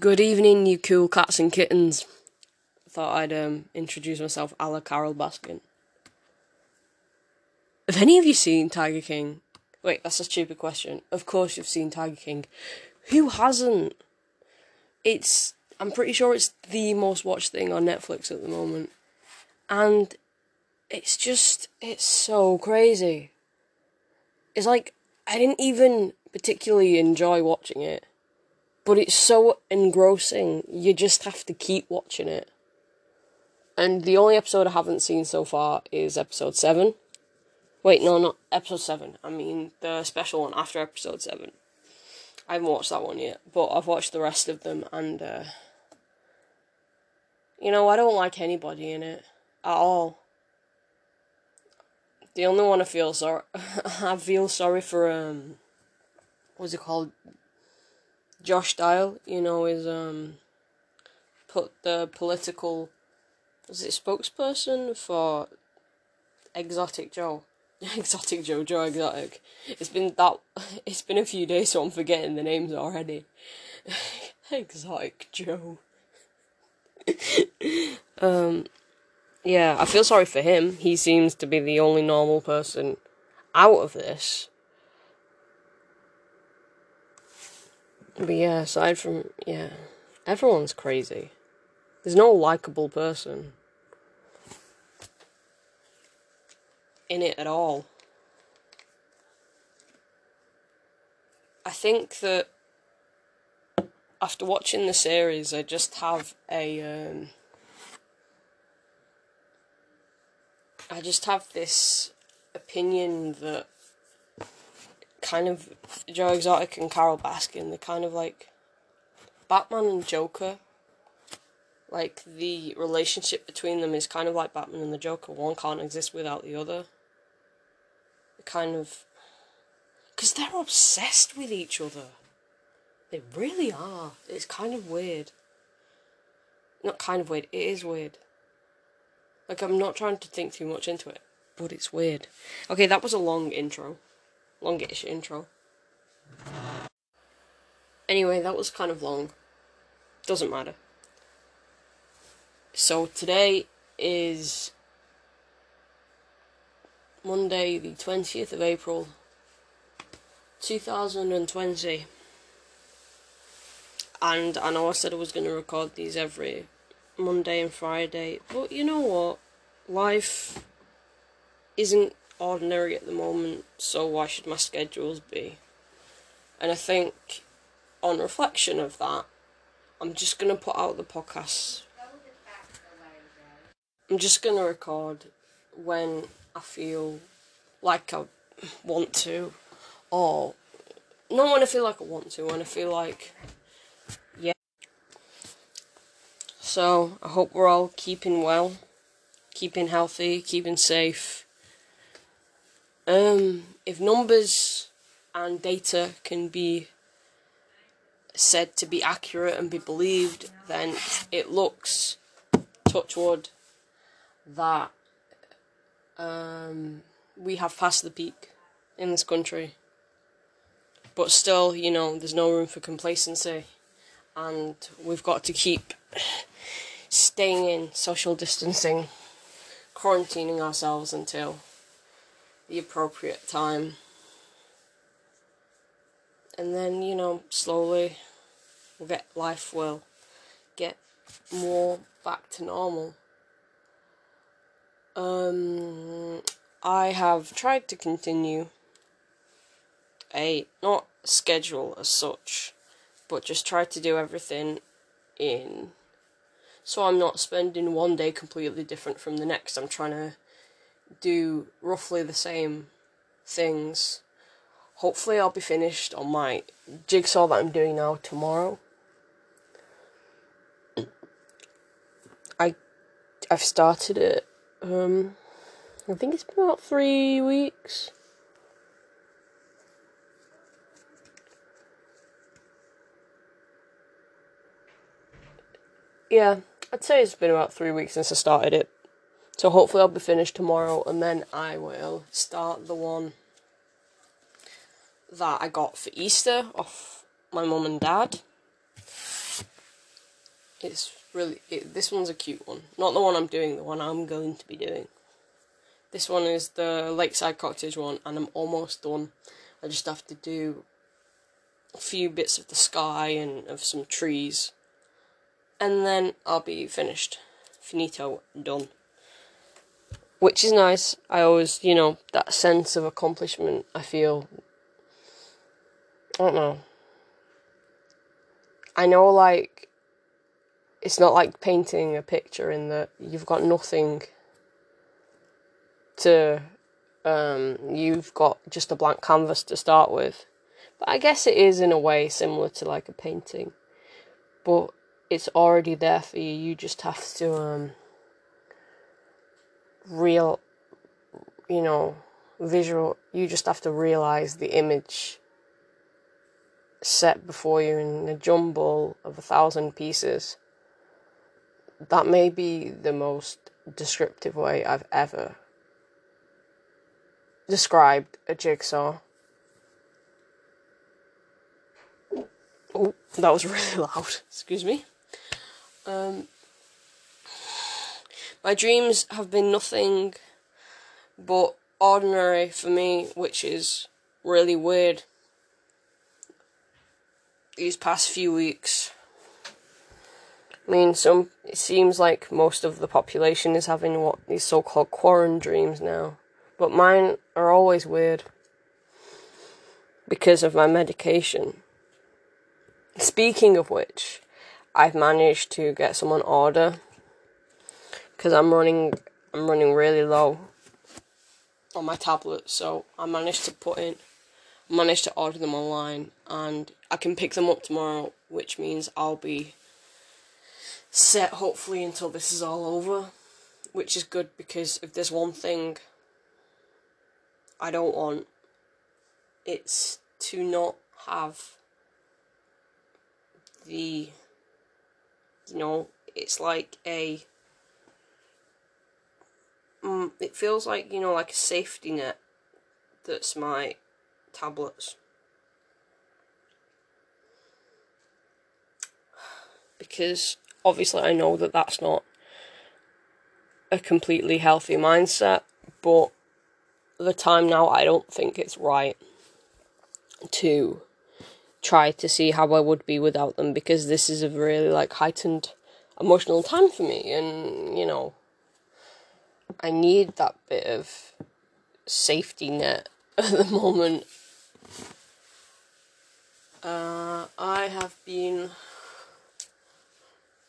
Good evening, you cool cats and kittens. Thought I'd um, introduce myself a la Carole Baskin. Have any of you seen Tiger King? Wait, that's a stupid question. Of course you've seen Tiger King. Who hasn't? It's. I'm pretty sure it's the most watched thing on Netflix at the moment. And it's just. It's so crazy. It's like. I didn't even particularly enjoy watching it but it's so engrossing. You just have to keep watching it. And the only episode I haven't seen so far is episode 7. Wait, no, not episode 7. I mean the special one after episode 7. I haven't watched that one yet, but I've watched the rest of them and uh, you know, I don't like anybody in it at all. The only one I feel sorry I feel sorry for um what's it called? Josh Dial, you know, is um put the political was it spokesperson for Exotic Joe. Exotic Joe, Joe Exotic. It's been that it's been a few days so I'm forgetting the names already. Exotic Joe. um yeah, I feel sorry for him. He seems to be the only normal person out of this. But yeah, aside from yeah, everyone's crazy. There's no likable person in it at all. I think that after watching the series, I just have a um, I just have this opinion that kind of Joe Exotic and Carole Baskin, they're kind of like Batman and Joker. Like the relationship between them is kind of like Batman and the Joker. One can't exist without the other. kind of because they're obsessed with each other. They really are. It's kind of weird. Not kind of weird, it is weird. Like, I'm not trying to think too much into it, but it's weird. Okay, that was a long intro longish intro. Anyway, that was kind of long. Doesn't matter. So today is Monday, the 20th of April, 2020. And I know I said I was going to record these every Monday and Friday, but you know what? Life isn't ordinary at the moment, so why should my schedules be? And I think, on reflection of that, I'm just gonna put out the podcast. I'm just gonna record when I feel like I want to, or not when I feel like I want to, when I feel like, yeah. So, I hope we're all keeping well, keeping healthy, keeping safe um, if numbers and data can be said to be accurate and be believed, then it looks, touch wood, that um, we have passed the peak in this country. But still, you know, there's no room for complacency, and we've got to keep staying in, social distancing, quarantining ourselves until the appropriate time. And then, you know, slowly we'll get life will get more back to normal. Um I have tried to continue a not schedule as such, but just try to do everything in so I'm not spending one day completely different from the next. I'm trying to do roughly the same things. Hopefully, I'll be finished on my jigsaw that I'm doing now tomorrow. I I've started it. Um, I think it's been about three weeks. Yeah, I'd say it's been about three weeks since I started it. So hopefully I'll be finished tomorrow and then I will start the one that I got for Easter off my mum and dad. It's really it, this one's a cute one. Not the one I'm doing, the one I'm going to be doing. This one is the Lakeside Cottage one, and I'm almost done. I just have to do a few bits of the sky and of some trees, and then I'll be finished. Finito, done. Which is nice. I always, you know, that sense of accomplishment I feel. I don't know. I know, like, it's not like painting a picture in that you've got nothing to um, you've got just a blank canvas to start with but i guess it is in a way similar to like a painting but it's already there for you you just have to um real you know visual you just have to realize the image set before you in a jumble of a thousand pieces that may be the most descriptive way I've ever described a jigsaw. Oh, that was really loud. Excuse me. Um, my dreams have been nothing but ordinary for me, which is really weird. These past few weeks. I mean, some it seems like most of the population is having what these so-called quarantine dreams now, but mine are always weird because of my medication. Speaking of which, I've managed to get some on order because I'm running I'm running really low on my tablet, so I managed to put in managed to order them online and I can pick them up tomorrow, which means I'll be set hopefully until this is all over, which is good because if there's one thing I don't want, it's to not have the, you know, it's like a, um, it feels like, you know, like a safety net that's my tablets. Because obviously I know that that's not a completely healthy mindset, but the time now I don't think it's right to try to see how I would be without them because this is a really like heightened emotional time for me and you know I need that bit of safety net at the moment. Uh, I have been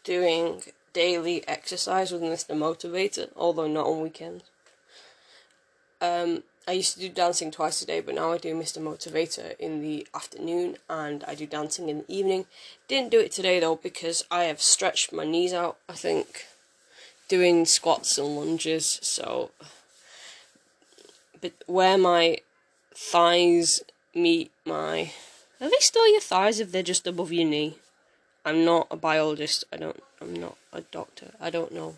doing daily exercise with Mr. Motivator, although not on weekends. Um, I used to do dancing twice a day, but now I do Mr. Motivator in the afternoon and I do dancing in the evening. Didn't do it today though because I have stretched my knees out, I think, doing squats and lunges. So, but where my thighs meet my. Are they still your thighs if they're just above your knee? I'm not a biologist. I don't. I'm not a doctor. I don't know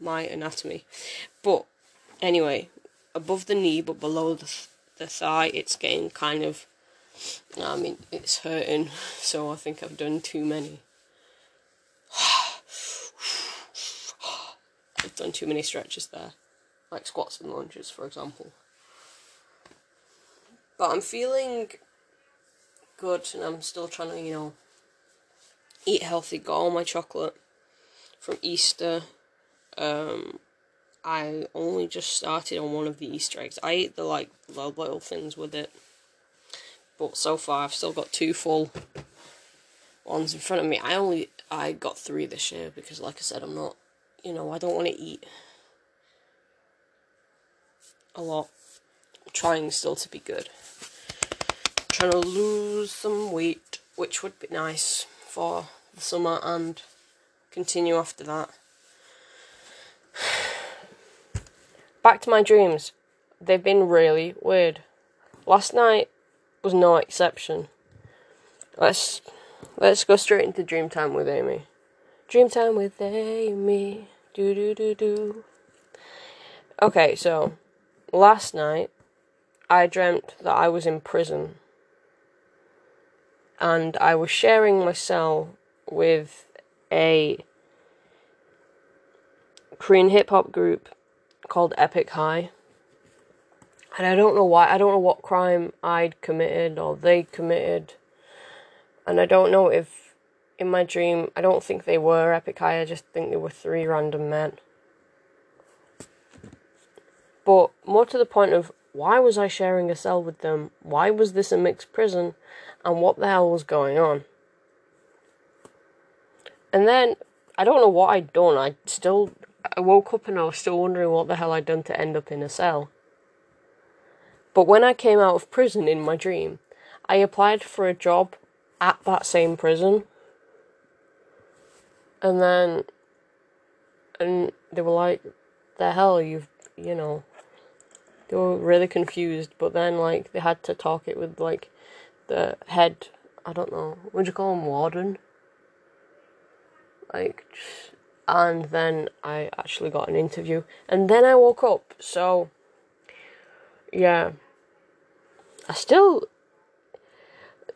my anatomy. But anyway, above the knee but below the the thigh, it's getting kind of. I mean, it's hurting. So I think I've done too many. I've done too many stretches there, like squats and lunges, for example. But I'm feeling good, and I'm still trying to, you know, eat healthy, got all my chocolate from Easter. Um, I only just started on one of the Easter eggs. I ate the like little, things with it, but so far I've still got two full ones in front of me. I only I got three this year because, like I said, I'm not, you know, I don't want to eat a lot. I'm trying still to be good. I'm trying to lose some weight, which would be nice for the summer and continue after that. Back to my dreams. They've been really weird. Last night was no exception. Let's let's go straight into dream time with Amy. Dream time with Amy. Do do do do. Okay, so last night I dreamt that I was in prison and I was sharing my cell with a Korean hip hop group called Epic High. And I don't know why, I don't know what crime I'd committed or they committed. And I don't know if in my dream, I don't think they were Epic I just think they were three random men. But more to the point of why was I sharing a cell with them? Why was this a mixed prison? And what the hell was going on? And then I don't know what I'd done. I still I woke up and I was still wondering what the hell I'd done to end up in a cell. But when I came out of prison in my dream, I applied for a job at that same prison. And then and they were like, the hell you've you know they were really confused, but then like they had to talk it with like the head I don't know, what do you call him, warden? Like and then I actually got an interview, and then I woke up. So, yeah, I still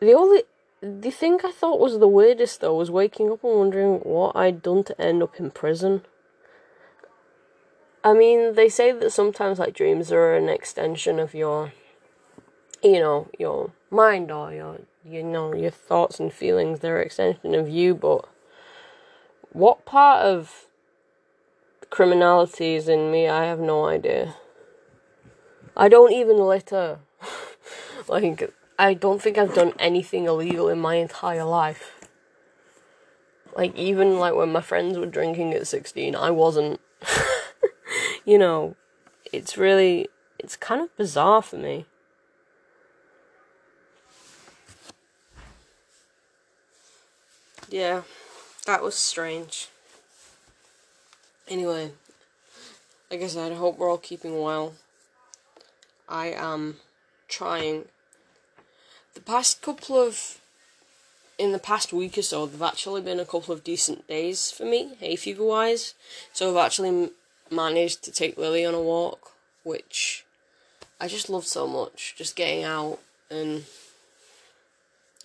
the only the thing I thought was the weirdest though was waking up and wondering what I'd done to end up in prison. I mean, they say that sometimes like dreams are an extension of your, you know, your mind or your, you know, your thoughts and feelings. They're an extension of you, but what part of criminality is in me? I have no idea. I don't even litter. like, I don't think I've done anything illegal in my entire life. Like, even like when my friends were drinking at 16, I wasn't. you know, it's really, it's kind of bizarre for me. Yeah. That was strange. Anyway, like I said, I hope we're all keeping well. I am trying. The past couple of. In the past week or so, there've actually been a couple of decent days for me, hay fever wise. So I've actually managed to take Lily on a walk, which I just love so much. Just getting out and,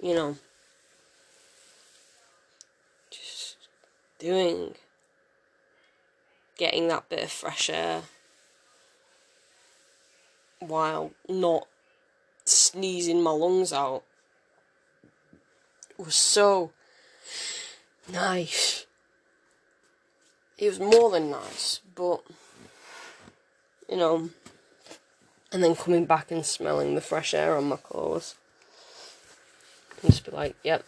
you know, just doing. Getting that bit of fresh air while not sneezing my lungs out it was so nice. It was more than nice, but you know, and then coming back and smelling the fresh air on my clothes, and just be like, yep,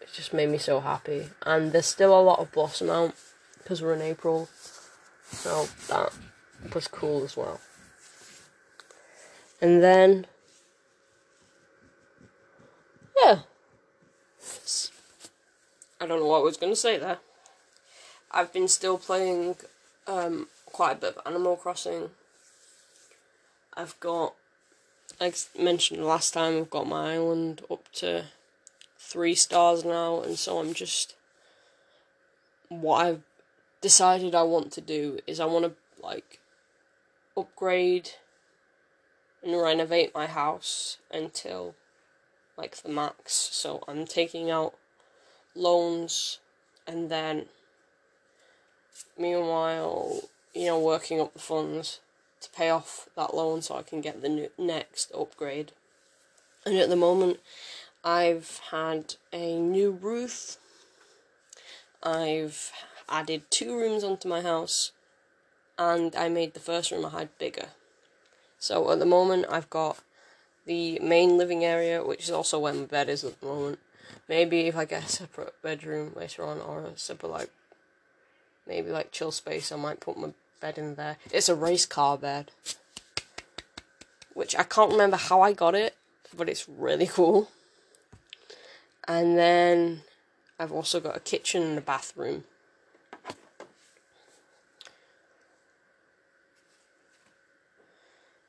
It just made me so happy. And there's still a lot of blossom out because we're in April, so that was cool as well. And then, yeah, I don't know what I was going to say there. I've been still playing um, quite a bit of Animal Crossing. I've got, like mentioned last time, I've got my island up to three stars now, and so I'm just what I've decided I want to do is I want to like upgrade and renovate my house until like the max. So I'm taking out loans and then meanwhile, you know, working up the funds to pay off that loan so I can get the new, next upgrade. And at the moment, I've had a new roof. I've added two rooms onto my house, and I made the first room I had bigger. So at the moment, I've got the main living area, which is also where my bed is at the moment. Maybe if I get a separate bedroom later on, or a separate like, maybe like chill space, I might put my bed in there. It's a race car bed, which I can't remember how I got it, but it's really cool. And then I've also got a kitchen and a bathroom.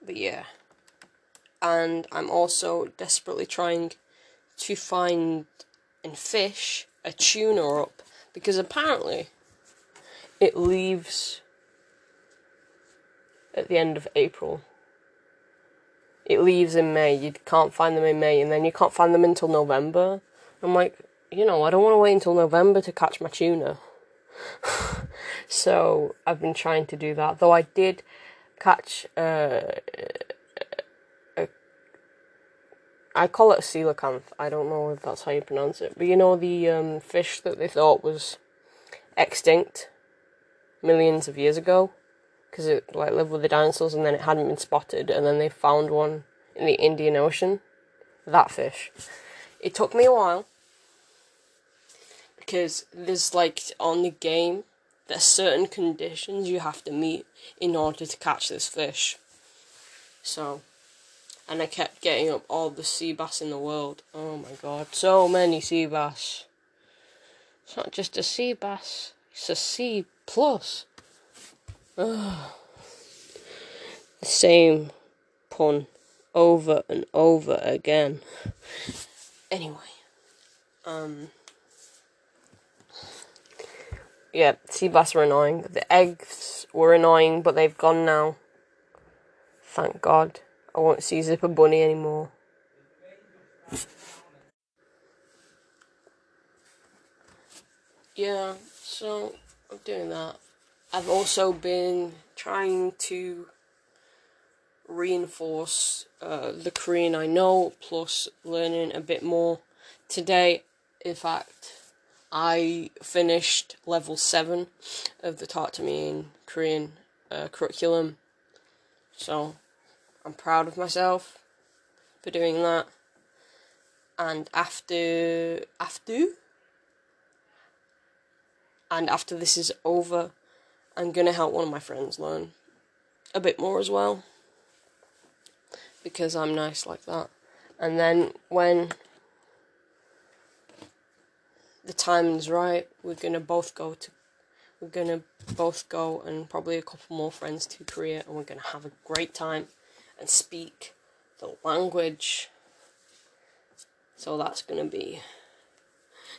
But yeah. And I'm also desperately trying to find and fish a tuna up because apparently it leaves at the end of April. It leaves in May. You can't find them in May, and then you can't find them until November. I'm like, you know, I don't want to wait until November to catch my tuna. so I've been trying to do that. Though I did catch uh, a, I call it a coelacanth. I don't know if that's how you pronounce it, but you know the um, fish that they thought was extinct millions of years ago because it like lived with the dinosaurs and then it hadn't been spotted and then they found one in the Indian Ocean. That fish. It took me a while because there's like on the game there's certain conditions you have to meet in order to catch this fish. So and I kept getting up all the sea bass in the world. Oh my god, so many sea bass. It's not just a sea bass, it's a C plus. The same pun over and over again. Anyway, um, yeah, sea bass are annoying. The eggs were annoying, but they've gone now. Thank God. I won't see Zipper Bunny anymore. Yeah, so I'm doing that. I've also been trying to reinforce uh, the Korean I know, plus learning a bit more. Today, in fact, I finished level 7 of the Talk to Me in Korean uh, curriculum. So, I'm proud of myself for doing that. And after after and after this is over, I'm going to help one of my friends learn a bit more as well. Because I'm nice like that. And then when the timing's right, we're to both go to we're to both go and probably a couple more friends to Korea and we're to have a great time and speak the language. So that's to be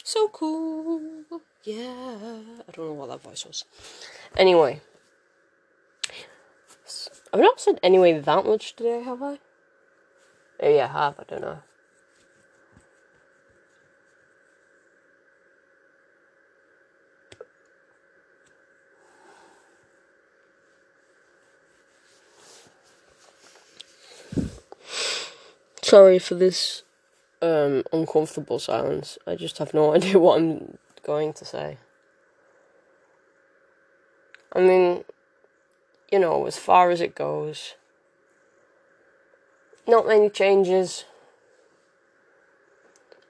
so cool. Yeah. I don't know what that voice was. Anyway. I've not said anyway that much today, have I? Oh, Maybe I have, I don't know. Sorry for this um, uncomfortable silence. I just have no idea what I'm going to say. I mean, you know, as far as it goes, not many changes.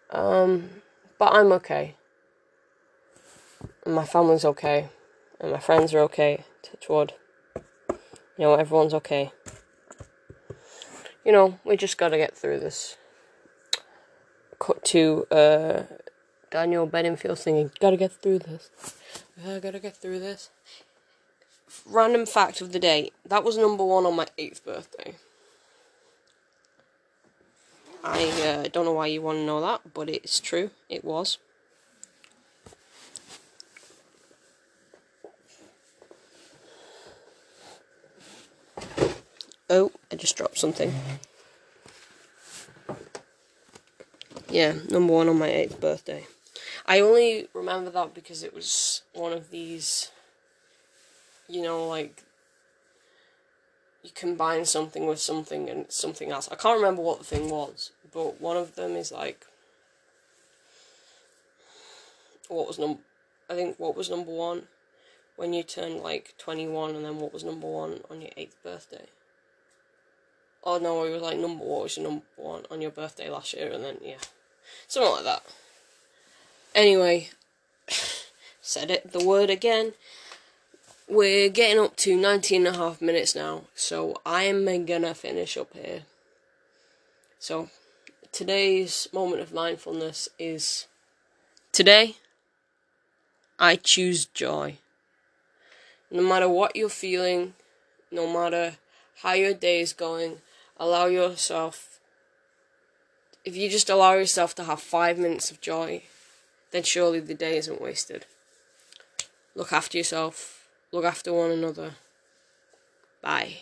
Um, but I'm okay. And my family's okay. And my friends are okay. Touch wood. You know, everyone's okay. You know, we just gotta get through this. Cut to uh, Daniel Bedingfield singing, Gotta get through this. I gotta get through this. Random fact of the day that was number one on my eighth birthday. I uh, don't know why you want to know that, but it's true. It was. Oh, I just dropped something. Yeah, number one on my eighth birthday. I only remember that because it was one of these, you know, like you combine something with something and something else. I can't remember what the thing was, but one of them is like what was number I think what was number one when you turned like twenty one and then what was number one on your eighth birthday. Oh no, it was like number what was your number one on your birthday last year and then yeah. Something like that. Anyway, said it, the word again. We're getting up to 19 and a half minutes now, so I'm gonna finish up here. So, today's moment of mindfulness is today, I choose joy. No matter what you're feeling, no matter how your day is going, allow yourself, if you just allow yourself to have five minutes of joy, then surely the day isn't wasted. Look after yourself, look after one another. Bye.